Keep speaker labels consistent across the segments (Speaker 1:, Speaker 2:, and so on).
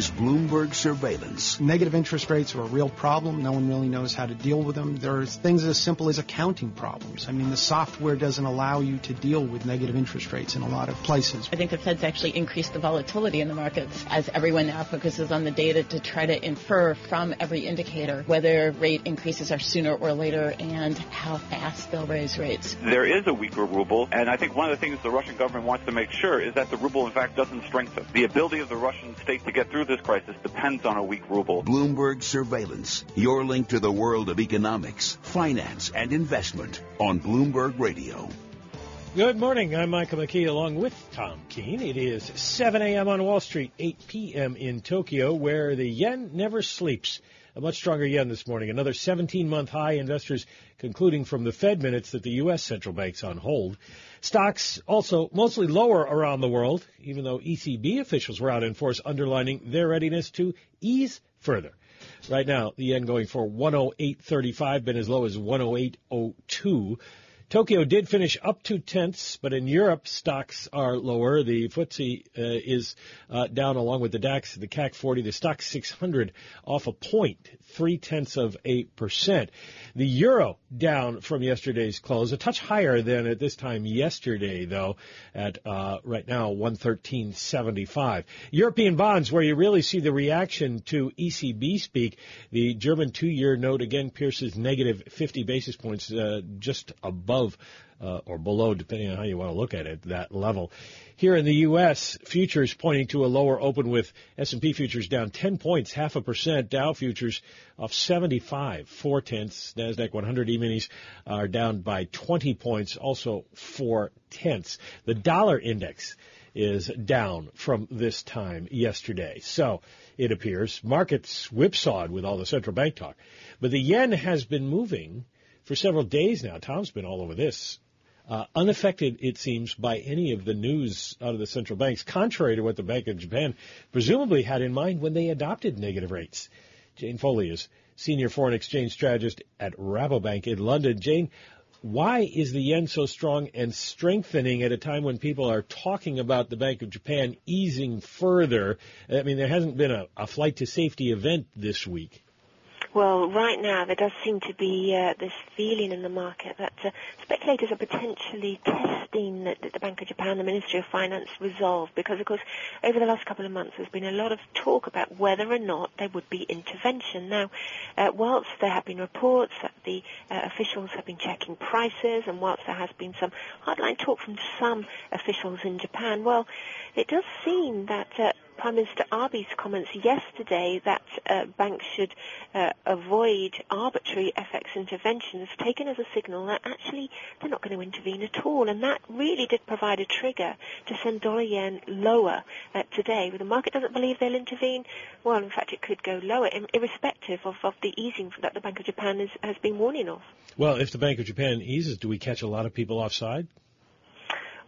Speaker 1: is Bloomberg Surveillance.
Speaker 2: Negative interest rates are a real problem. No one really knows how to deal with them. There's things as simple as accounting problems. I mean, the software doesn't allow you to deal with negative interest rates in a lot of places.
Speaker 3: I think the Fed's actually increased the volatility in the markets as everyone now focuses on the data to try to infer from every indicator whether rate increases are sooner or later and how fast they'll raise rates.
Speaker 4: There is a weaker ruble, and I think one of the things the Russian government wants to make sure is that the ruble, in fact, doesn't strengthen. The ability of the Russian state to get through this crisis depends on a weak ruble.
Speaker 1: Bloomberg Surveillance, your link to the world of economics, finance, and investment on Bloomberg Radio.
Speaker 5: Good morning. I'm Michael McKee along with Tom Keene. It is 7 a.m. on Wall Street, 8 p.m. in Tokyo, where the yen never sleeps. A much stronger yen this morning. Another 17 month high. Investors concluding from the Fed minutes that the U.S. central bank's on hold. Stocks also mostly lower around the world, even though ECB officials were out in force underlining their readiness to ease further. Right now, the yen going for 108.35, been as low as 108.02. Tokyo did finish up two tenths, but in Europe, stocks are lower. The FTSE uh, is uh, down along with the DAX, the CAC 40, the Stoxx 600 off a point, three tenths of 8%. The euro down from yesterday's close, a touch higher than at this time yesterday, though, at uh, right now 113.75. European bonds, where you really see the reaction to ECB speak, the German two-year note again pierces negative 50 basis points, uh, just above above uh, or below, depending on how you want to look at it, that level. Here in the U.S., futures pointing to a lower open with S&P futures down 10 points, half a percent. Dow futures off 75, four tenths. Nasdaq 100 E-minis are down by 20 points, also four tenths. The dollar index is down from this time yesterday. So it appears markets whipsawed with all the central bank talk, but the yen has been moving for several days now. Tom's been all over this. Uh, unaffected, it seems, by any of the news out of the central banks, contrary to what the Bank of Japan presumably had in mind when they adopted negative rates. Jane Foley is senior foreign exchange strategist at Rabobank in London. Jane, why is the yen so strong and strengthening at a time when people are talking about the Bank of Japan easing further? I mean, there hasn't been a, a flight to safety event this week.
Speaker 6: Well, right now there does seem to be uh, this feeling in the market that uh, speculators are potentially testing the, the Bank of Japan, the Ministry of Finance resolve, because of course over the last couple of months there's been a lot of talk about whether or not there would be intervention. Now, uh, whilst there have been reports that the uh, officials have been checking prices, and whilst there has been some hardline talk from some officials in Japan, well, it does seem that uh, Prime Minister Abe's comments yesterday that uh, banks should uh, avoid arbitrary FX interventions taken as a signal that actually they're not going to intervene at all. And that really did provide a trigger to send dollar yen lower uh, today. The market doesn't believe they'll intervene. Well, in fact, it could go lower, irrespective of, of the easing that the Bank of Japan has, has been warning of.
Speaker 5: Well, if the Bank of Japan eases, do we catch a lot of people offside?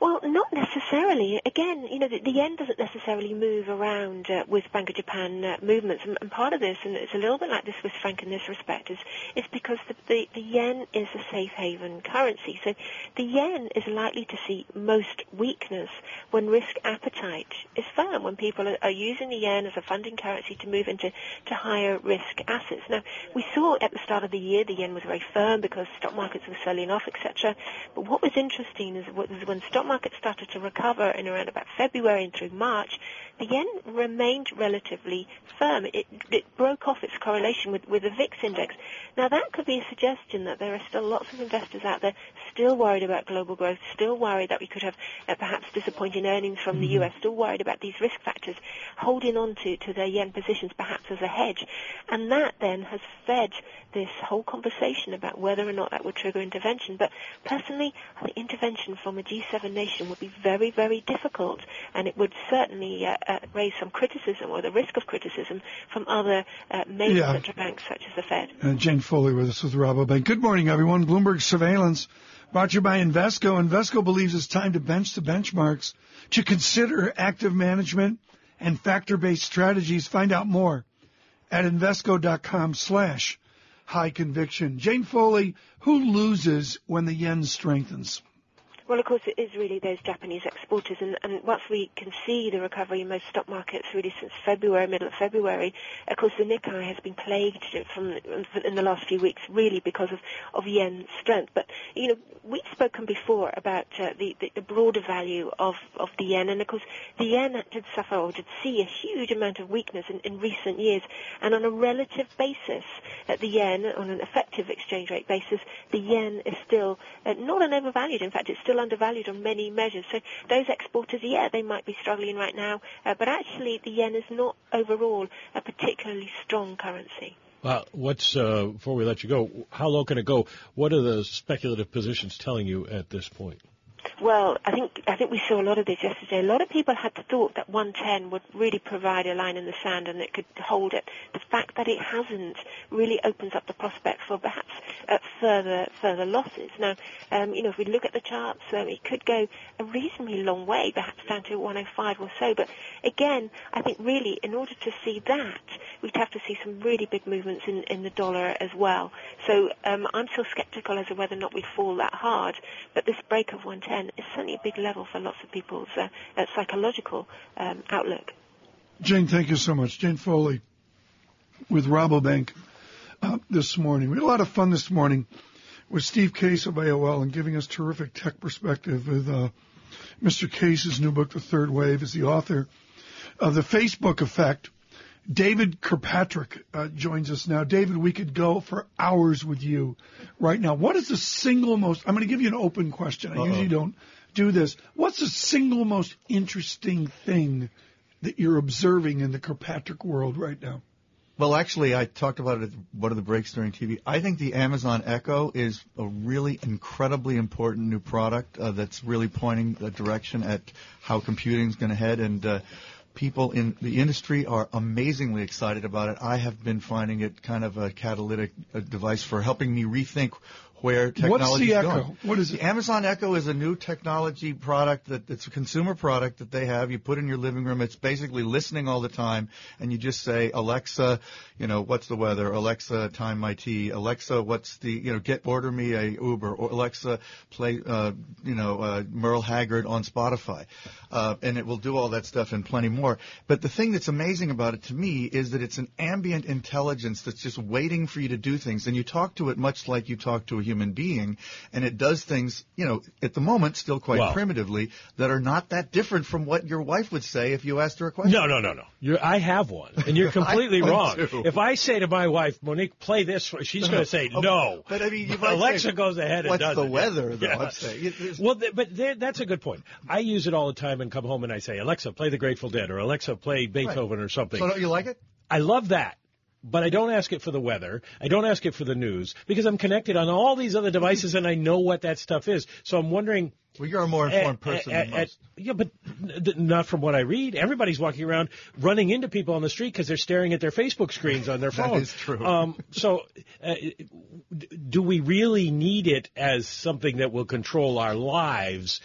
Speaker 6: Well, not necessarily. Again, you know, the, the yen doesn't necessarily move around uh, with Bank of Japan uh, movements, and, and, part of this, and it's a little bit like this with franc in this respect, is is because the, the, the yen is a safe haven currency. So the yen is likely to see most weakness when risk appetite is firm, when people are, are using the yen as a funding currency to move into to higher risk assets. Now, we saw at the start of the year the yen was very firm because stock markets were selling off, etc. But what was interesting is when stock market started to recover in around about February and through March, the yen remained relatively firm. It, it broke off its correlation with, with the VIX index. Now that could be a suggestion that there are still lots of investors out there still worried about global growth, still worried that we could have uh, perhaps disappointing earnings from mm-hmm. the US, still worried about these risk factors, holding on to, to their yen positions perhaps as a hedge. And that then has fed this whole conversation about whether or not that would trigger intervention. But personally, I think intervention from a G7 nation would be very, very difficult, and it would certainly uh, uh, raise some criticism or the risk of criticism from other uh, major yeah. central banks such as the Fed.
Speaker 7: Uh, Jane Foley with us with Rabobank. Good morning, everyone. Bloomberg Surveillance brought to you by Invesco. Invesco believes it's time to bench the benchmarks, to consider active management and factor-based strategies. Find out more at Invesco.com slash high conviction. Jane Foley, who loses when the yen strengthens?
Speaker 6: Well, of course, it is really those Japanese exporters, and, and once we can see the recovery in most stock markets really since February, middle of February, of course, the Nikkei has been plagued from in the last few weeks really because of, of yen strength. But, you know, we've spoken before about uh, the, the, the broader value of, of the yen, and of course, the yen did suffer or did see a huge amount of weakness in, in recent years, and on a relative basis, at the yen, on an effective exchange rate basis, the yen is still uh, not an overvalued. In fact, it's still undervalued on many measures. So those exporters, yeah, they might be struggling right now, uh, but actually the yen is not overall a particularly strong currency.
Speaker 5: Well, what's uh, before we let you go? How low can it go? What are the speculative positions telling you at this point?
Speaker 6: Well, I think I think we saw a lot of this yesterday. A lot of people had thought that 110 would really provide a line in the sand and it could hold it. The fact that it hasn't really opens up the prospect for perhaps uh, further further losses. Now, um, you know, if we look at the charts, um, it could go a reasonably long way, perhaps down to 105 or so. But again, I think really, in order to see that, we'd have to see some really big movements in, in the dollar as well. So um, I'm still sceptical as to whether or not we'd fall that hard. But this break of 110 is certainly a big level for lots of people's uh, uh, psychological um, outlook.
Speaker 7: Jane, thank you so much. Jane Foley with Rabobank uh, this morning. We had a lot of fun this morning with Steve Case of AOL and giving us terrific tech perspective with uh, Mr. Case's new book, The Third Wave, is the author of The Facebook Effect. David Kirkpatrick uh, joins us now. David, we could go for hours with you right now. What is the single most, I'm going to give you an open question. I Uh-oh. usually don't do this. What's the single most interesting thing that you're observing in the Kirkpatrick world right now?
Speaker 8: Well, actually, I talked about it at one of the breaks during TV. I think the Amazon Echo is a really incredibly important new product uh, that's really pointing the direction at how computing is going to head. And uh, people in the industry are amazingly excited about it. I have been finding it kind of a catalytic device for helping me rethink where technology
Speaker 7: What's the Echo? Going. What is
Speaker 8: it? The Amazon Echo is a new technology product that it's a consumer product that they have. You put in your living room. It's basically listening all the time, and you just say, Alexa, you know, what's the weather? Alexa, time my tea. Alexa, what's the, you know, get order me a Uber. Or Alexa, play, uh, you know, uh, Merle Haggard on Spotify, uh, and it will do all that stuff and plenty more. But the thing that's amazing about it to me is that it's an ambient intelligence that's just waiting for you to do things, and you talk to it much like you talk to a human human being, and it does things, you know, at the moment still quite well, primitively that are not that different from what your wife would say if you asked her a question.
Speaker 5: No, no, no, no. You're, I have one, and you're completely wrong. Too. If I say to my wife, Monique, play this, she's going to say no.
Speaker 8: But I mean,
Speaker 5: Alexa
Speaker 8: say,
Speaker 5: goes ahead
Speaker 8: and
Speaker 5: does
Speaker 8: the
Speaker 5: it.
Speaker 8: weather? Though,
Speaker 5: yeah.
Speaker 8: I'm saying.
Speaker 5: Well, but that's a good point. I use it all the time and come home and I say, Alexa, play the Grateful Dead, or Alexa, play Beethoven,
Speaker 8: right.
Speaker 5: or something.
Speaker 8: So don't you like it?
Speaker 5: I love that but I don't ask it for the weather. I don't ask it for the news because I'm connected on all these other devices and I know what that stuff is. So I'm wondering.
Speaker 8: Well, you're a more informed at, person at, than most.
Speaker 5: At, yeah, but not from what I read. Everybody's walking around running into people on the street because they're staring at their Facebook screens on their phone.
Speaker 8: that is true.
Speaker 5: Um, so, uh, do we really need it as something that will control our lives?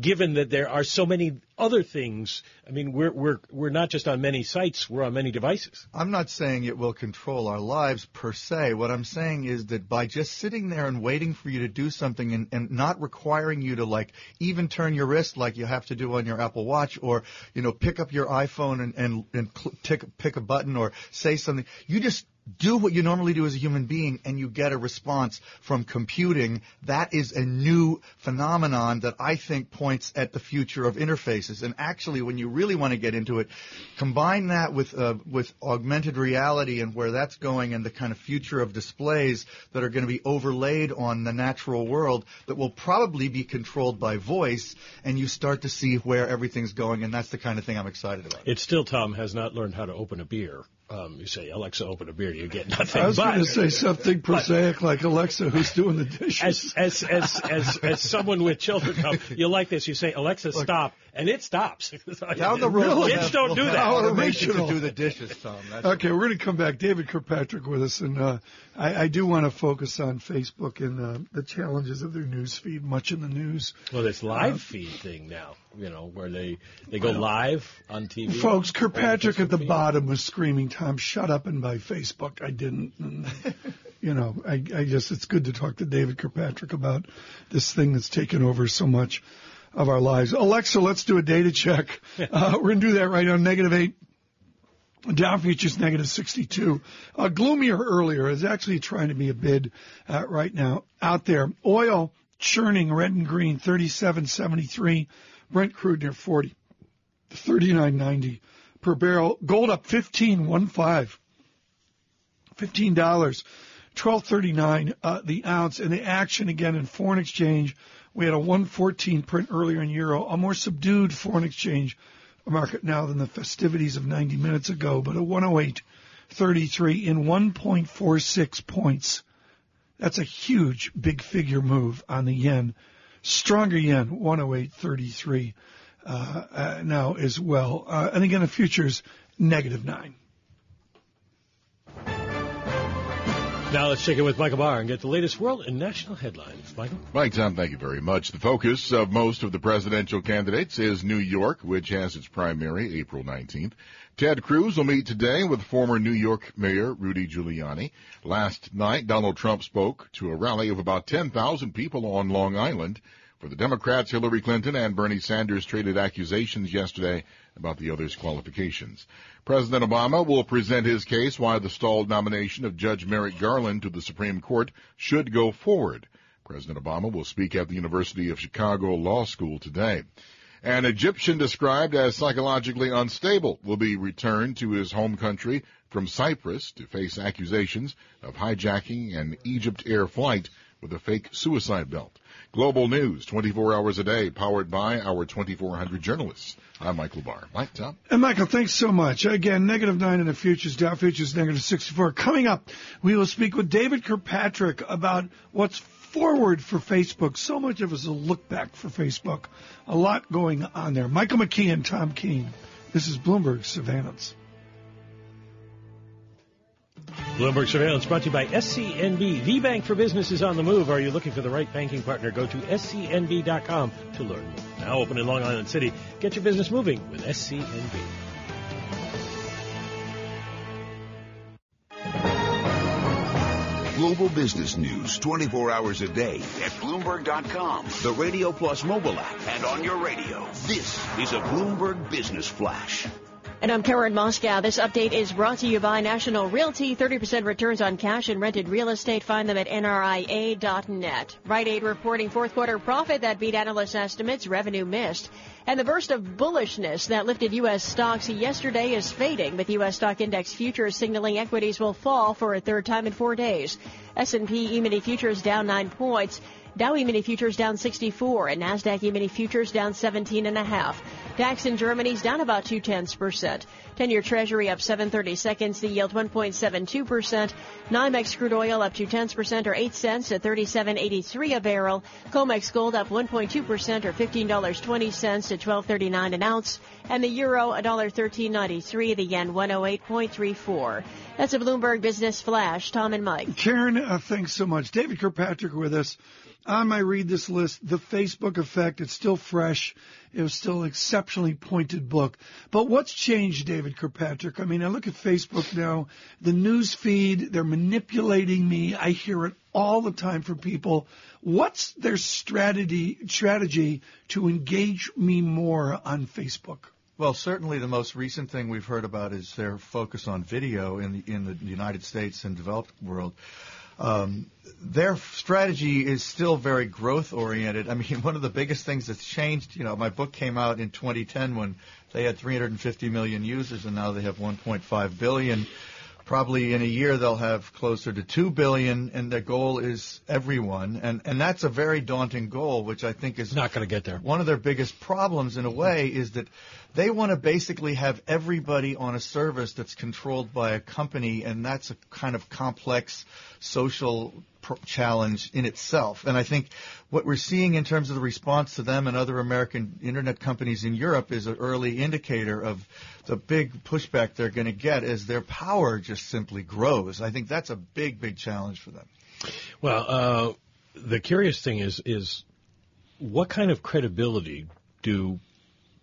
Speaker 5: given that there are so many other things. I mean, we're we're we're not just on many sites; we're on many devices.
Speaker 8: I'm not saying it will control our lives per se. What I'm saying is that by just sitting there and waiting for you to do something and, and not requiring you to like even turn your wrist like you have to do on your Apple Watch or you know pick up your iPhone and and, and cl- tick, pick a button or say something, you just do what you normally do as a human being and you get a response from computing, that is a new phenomenon that I think points at the future of interfaces. And actually, when you really want to get into it, combine that with, uh, with augmented reality and where that's going and the kind of future of displays that are going to be overlaid on the natural world that will probably be controlled by voice and you start to see where everything's going and that's the kind of thing I'm excited about.
Speaker 5: It still, Tom, has not learned how to open a beer. Um, you say, Alexa, open a beer, you get nothing.
Speaker 7: I was going to say something prosaic like Alexa, who's doing the dishes.
Speaker 5: As, as, as, as, as someone with children, you like this. You say, Alexa, Look, stop, and it stops.
Speaker 8: Down the road,
Speaker 5: kids have, don't
Speaker 8: we'll
Speaker 5: do that.
Speaker 8: Automation to do the dishes, Tom. That's
Speaker 7: okay, we're going to come back. David Kirkpatrick with us, and uh, I, I, do want to focus on Facebook and uh, the challenges of their news feed. Much in the news.
Speaker 5: Well, this live uh, feed thing now, you know, where they they go live on TV.
Speaker 7: Folks, Kirkpatrick at the feed. bottom was screaming, "Tom, shut up!" and by Facebook, I didn't. And, you know, I, I just it's good to talk to David Kirkpatrick about this thing that's taken over so much of our lives. Alexa, let's do a data check. Uh, we're going to do that right now. negative eight. Dow futures negative 62. Uh, gloomier earlier is actually trying to be a bid uh, right now out there. Oil churning red and green 37.73. Brent crude near 40. 39.90 per barrel. Gold up 15.15. $15. 12.39 uh, the ounce. And the action again in foreign exchange. We had a 114 print earlier in euro, a more subdued foreign exchange market now than the festivities of 90 minutes ago, but a 108.33 in 1.46 points. That's a huge big figure move on the yen. Stronger yen, 108.33 uh, uh, now as well. Uh, and again, the futures negative nine.
Speaker 5: Now let's check in with Michael Barr and get the latest world and national headlines. Michael?
Speaker 9: Mike, Tom, thank you very much. The focus of most of the presidential candidates is New York, which has its primary April 19th. Ted Cruz will meet today with former New York Mayor Rudy Giuliani. Last night, Donald Trump spoke to a rally of about 10,000 people on Long Island. For the Democrats, Hillary Clinton and Bernie Sanders traded accusations yesterday about the others' qualifications. President Obama will present his case why the stalled nomination of Judge Merrick Garland to the Supreme Court should go forward. President Obama will speak at the University of Chicago Law School today. An Egyptian described as psychologically unstable will be returned to his home country from Cyprus to face accusations of hijacking an Egypt Air flight with a fake suicide belt. Global news, 24 hours a day, powered by our 2,400 journalists. I'm Michael Barr. Mike, Tom?
Speaker 7: And Michael, thanks so much. Again, negative nine in the futures, Dow futures negative 64. Coming up, we will speak with David Kirkpatrick about what's forward for Facebook. So much of us a look back for Facebook. A lot going on there. Michael McKee and Tom Keene. This is Bloomberg Surveillance.
Speaker 5: Bloomberg Surveillance brought to you by SCNB. The bank for business is on the move. Are you looking for the right banking partner? Go to scnb.com to learn more. Now open in Long Island City. Get your business moving with SCNB.
Speaker 1: Global business news 24 hours a day at Bloomberg.com, the Radio Plus mobile app, and on your radio. This is a Bloomberg Business Flash.
Speaker 10: And I'm Karen Moskow. This update is brought to you by National Realty. 30% returns on cash and rented real estate. Find them at nria.net. Rite Aid reporting fourth quarter profit that beat analyst estimates. Revenue missed. And the burst of bullishness that lifted U.S. stocks yesterday is fading, with U.S. stock index futures signaling equities will fall for a third time in four days. S&P E-mini futures down nine points. Dow E-mini futures down 64 and Nasdaq E-mini futures down 17 and a half. DAX in Germany's down about two tenths percent. 10-year Treasury up 730 seconds. The yield 1.72 percent. NYMEX crude oil up two tenths percent or eight cents at 37.83 a barrel. COMEX gold up 1.2 percent or $15.20 to 12.39 an ounce. And the euro $1.1393. The yen 108.34. That's a Bloomberg Business Flash. Tom and Mike.
Speaker 7: Karen, uh, thanks so much. David Kirkpatrick with us on my read this list, the Facebook effect, it's still fresh. It was still an exceptionally pointed book. But what's changed, David Kirkpatrick? I mean, I look at Facebook now, the news feed, they're manipulating me. I hear it all the time from people. What's their strategy, strategy to engage me more on Facebook?
Speaker 8: Well, certainly the most recent thing we've heard about is their focus on video in the, in the United States and developed world. Um, their strategy is still very growth oriented. I mean, one of the biggest things that's changed, you know, my book came out in 2010 when they had 350 million users and now they have 1.5 billion. Probably in a year they'll have closer to 2 billion and their goal is everyone. And, and that's a very daunting goal, which I think is
Speaker 5: not going to get there.
Speaker 8: One of their biggest problems in a way is that they want to basically have everybody on a service that's controlled by a company, and that's a kind of complex social challenge in itself. And I think what we're seeing in terms of the response to them and other American internet companies in Europe is an early indicator of the big pushback they're going to get as their power just simply grows. I think that's a big, big challenge for them.
Speaker 5: Well, uh, the curious thing is is what kind of credibility do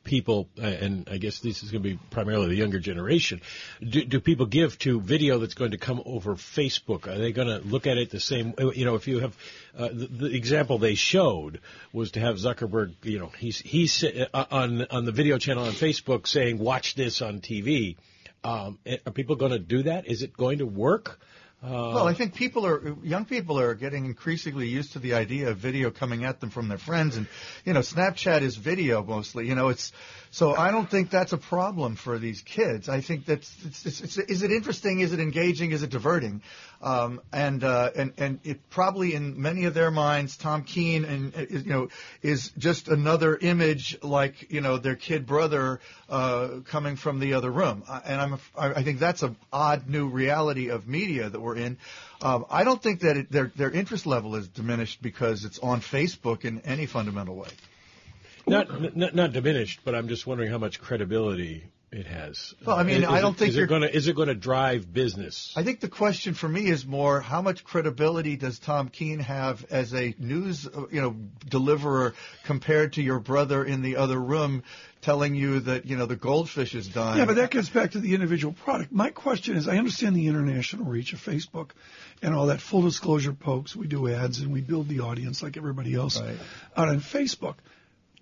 Speaker 5: people, uh, and I guess this is going to be primarily the younger generation, do, do people give to video that's going to come over Facebook? Are they going to look at it the same? You know, if you have uh, the, the example they showed was to have Zuckerberg, you know, he's he's uh, on on the video channel on Facebook saying, "Watch this on TV." Um, are people going to do that? Is it going to work?
Speaker 8: Uh, well, I think people are young people are getting increasingly used to the idea of video coming at them from their friends, and you know, Snapchat is video mostly. You know, it's so I don't think that's a problem for these kids. I think that's it's, it's, it's, is it interesting? Is it engaging? Is it diverting? Um, and uh, and and it probably in many of their minds, Tom Keene and uh, you know is just another image like you know their kid brother uh, coming from the other room. And I'm I think that's an odd new reality of media that we're in. Um, I don't think that it, their their interest level is diminished because it's on Facebook in any fundamental way.
Speaker 5: Not, not, not diminished, but I'm just wondering how much credibility it has.
Speaker 8: Well, I mean,
Speaker 5: is
Speaker 8: I don't
Speaker 5: it,
Speaker 8: think
Speaker 5: is it going to is it going to drive business?
Speaker 8: I think the question for me is more how much credibility does Tom Keene have as a news you know deliverer compared to your brother in the other room telling you that you know the goldfish is dying.
Speaker 7: Yeah, but that gets back to the individual product. My question is, I understand the international reach of Facebook and all that full disclosure pokes. We do ads and we build the audience like everybody else
Speaker 8: right.
Speaker 7: out on Facebook.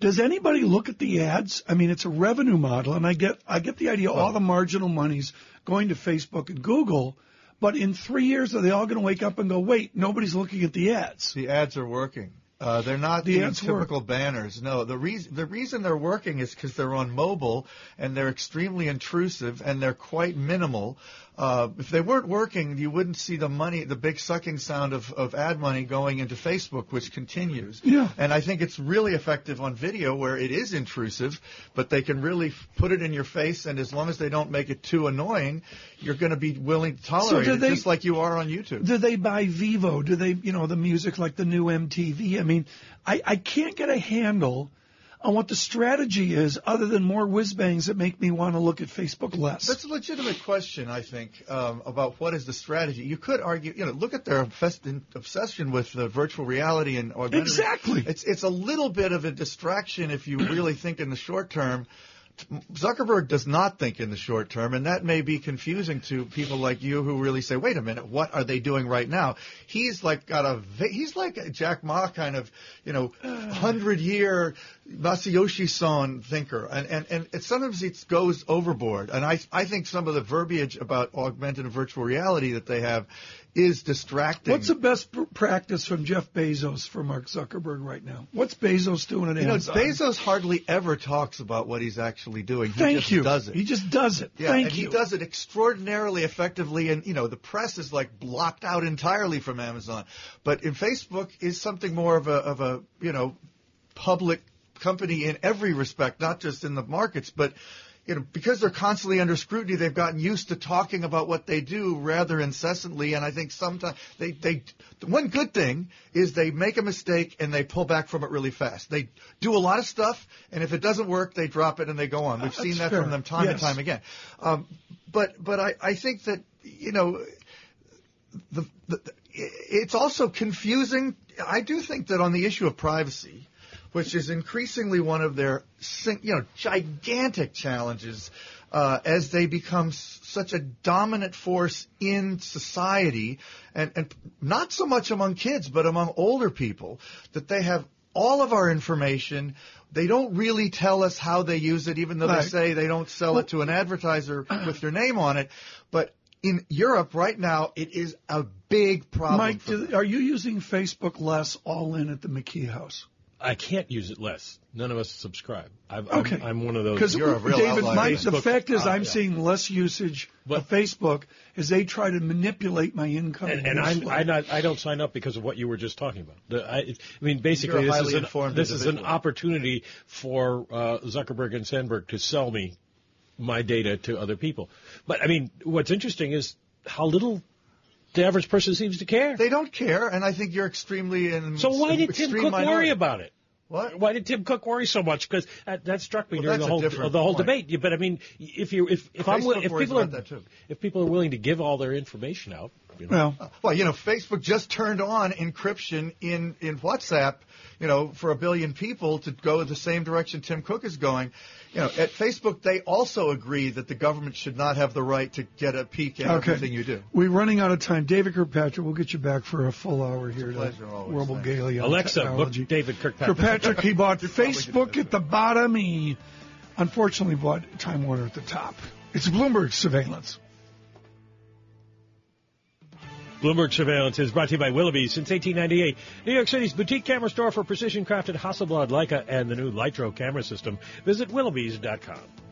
Speaker 7: Does anybody look at the ads? I mean, it's a revenue model, and I get I get the idea. All the marginal money's going to Facebook and Google, but in three years, are they all going to wake up and go, "Wait, nobody's looking at the ads"?
Speaker 8: The ads are working. Uh, they're not
Speaker 7: the
Speaker 8: typical work. banners. No, the reason the reason they're working is because they're on mobile and they're extremely intrusive and they're quite minimal. Uh, if they weren't working, you wouldn't see the money, the big sucking sound of, of ad money going into Facebook, which continues.
Speaker 7: Yeah.
Speaker 8: And I think it's really effective on video where it is intrusive, but they can really f- put it in your face, and as long as they don't make it too annoying, you're going to be willing to tolerate
Speaker 7: so
Speaker 8: it,
Speaker 7: they,
Speaker 8: just like you are on YouTube.
Speaker 7: Do they buy Vevo? Do they, you know, the music like the new MTV? I mean, I, I can't get a handle on what the strategy is other than more whiz bangs that make me want to look at Facebook less.
Speaker 8: That's a legitimate question, I think, um, about what is the strategy. You could argue, you know, look at their obsession with uh, virtual reality and augmented.
Speaker 7: Exactly.
Speaker 8: It's it's a little bit of a distraction if you really think in the short term. Zuckerberg does not think in the short term, and that may be confusing to people like you who really say, "Wait a minute, what are they doing right now?" He's like got a he's like a Jack Ma kind of you know hundred year Masayoshi Son thinker, and and and it, sometimes it goes overboard. And I I think some of the verbiage about augmented and virtual reality that they have is distracting.
Speaker 7: What's the best pr- practice from Jeff Bezos for Mark Zuckerberg right now? What's Bezos doing at
Speaker 8: you know,
Speaker 7: Amazon?
Speaker 8: Bezos hardly ever talks about what he's actually doing. He
Speaker 7: Thank
Speaker 8: just
Speaker 7: you.
Speaker 8: does it.
Speaker 7: He just does it.
Speaker 8: Yeah,
Speaker 7: Thank
Speaker 8: and
Speaker 7: you.
Speaker 8: he does it extraordinarily effectively, and you know the press is like blocked out entirely from Amazon. But in Facebook is something more of a of a you know public company in every respect, not just in the markets, but you know, because they're constantly under scrutiny, they've gotten used to talking about what they do rather incessantly. And I think sometimes they, they, the one good thing is they make a mistake and they pull back from it really fast. They do a lot of stuff, and if it doesn't work, they drop it and they go on. We've
Speaker 7: That's
Speaker 8: seen that
Speaker 7: fair.
Speaker 8: from them time
Speaker 7: Yes.
Speaker 8: and time again. Um, but, but I, I think that, you know, the, the, it's also confusing. I do think that on the issue of privacy, which is increasingly one of their you know gigantic challenges uh, as they become s- such a dominant force in society, and, and not so much among kids, but among older people, that they have all of our information. They don't really tell us how they use it, even though
Speaker 7: Right.
Speaker 8: they say they don't sell it to an advertiser with their name on it. But in Europe right now, it is a big problem.
Speaker 7: Mike, do, are you using Facebook less all in at the McKee house?
Speaker 5: I can't use it less. None of us subscribe. I've,
Speaker 7: Okay.
Speaker 5: I'm, I'm one of those.
Speaker 7: Because
Speaker 8: You're a real
Speaker 7: David,
Speaker 8: outlier.
Speaker 7: my, the fact is,
Speaker 5: uh,
Speaker 7: I'm
Speaker 5: yeah.
Speaker 7: seeing less usage
Speaker 5: But-
Speaker 7: of Facebook as they try to manipulate my income.
Speaker 5: and, and I'm, I, not, I don't sign up because of what you were just talking about. The, I, I mean, basically, this is an,
Speaker 8: informed
Speaker 5: this is an opportunity for uh, Zuckerberg and Sandberg to sell me my data to other people. But I mean, what's interesting is how little the average person seems to care.
Speaker 8: They don't care, and I think you're extremely in.
Speaker 5: so why did Tim Cook
Speaker 8: minority.
Speaker 5: worry about it?
Speaker 8: What?
Speaker 5: Why did Tim Cook worry so much? Because that, that struck me
Speaker 8: Well,
Speaker 5: during the whole the whole
Speaker 8: point.
Speaker 5: debate. But I mean, if you if if I'm if people are
Speaker 8: that too.
Speaker 5: if people are willing to give all their information out, You know?
Speaker 7: Well, uh,
Speaker 8: Well, you know, Facebook just turned on encryption in, in WhatsApp, you know, for a billion people to go the same direction Tim Cook is going. You know, at Facebook, they also agree that the government should not have the right to get a peek at
Speaker 7: okay.
Speaker 8: everything you do.
Speaker 7: We're running out of time. David Kirkpatrick, we'll get you back for a full hour here.
Speaker 8: a pleasure
Speaker 7: to
Speaker 8: always.
Speaker 7: Warble Gailey on
Speaker 5: Alexa, book
Speaker 7: technology.
Speaker 5: David Kirkpatrick.
Speaker 7: Kirkpatrick, he bought Facebook at the bottom. He unfortunately bought Time Warner at the top. It's Bloomberg surveillance.
Speaker 5: Bloomberg Surveillance is brought to you by Willoughby since 1898. New York City's boutique camera store for precision crafted Hasselblad Leica and the new Lytro camera system. Visit willoughbys.com.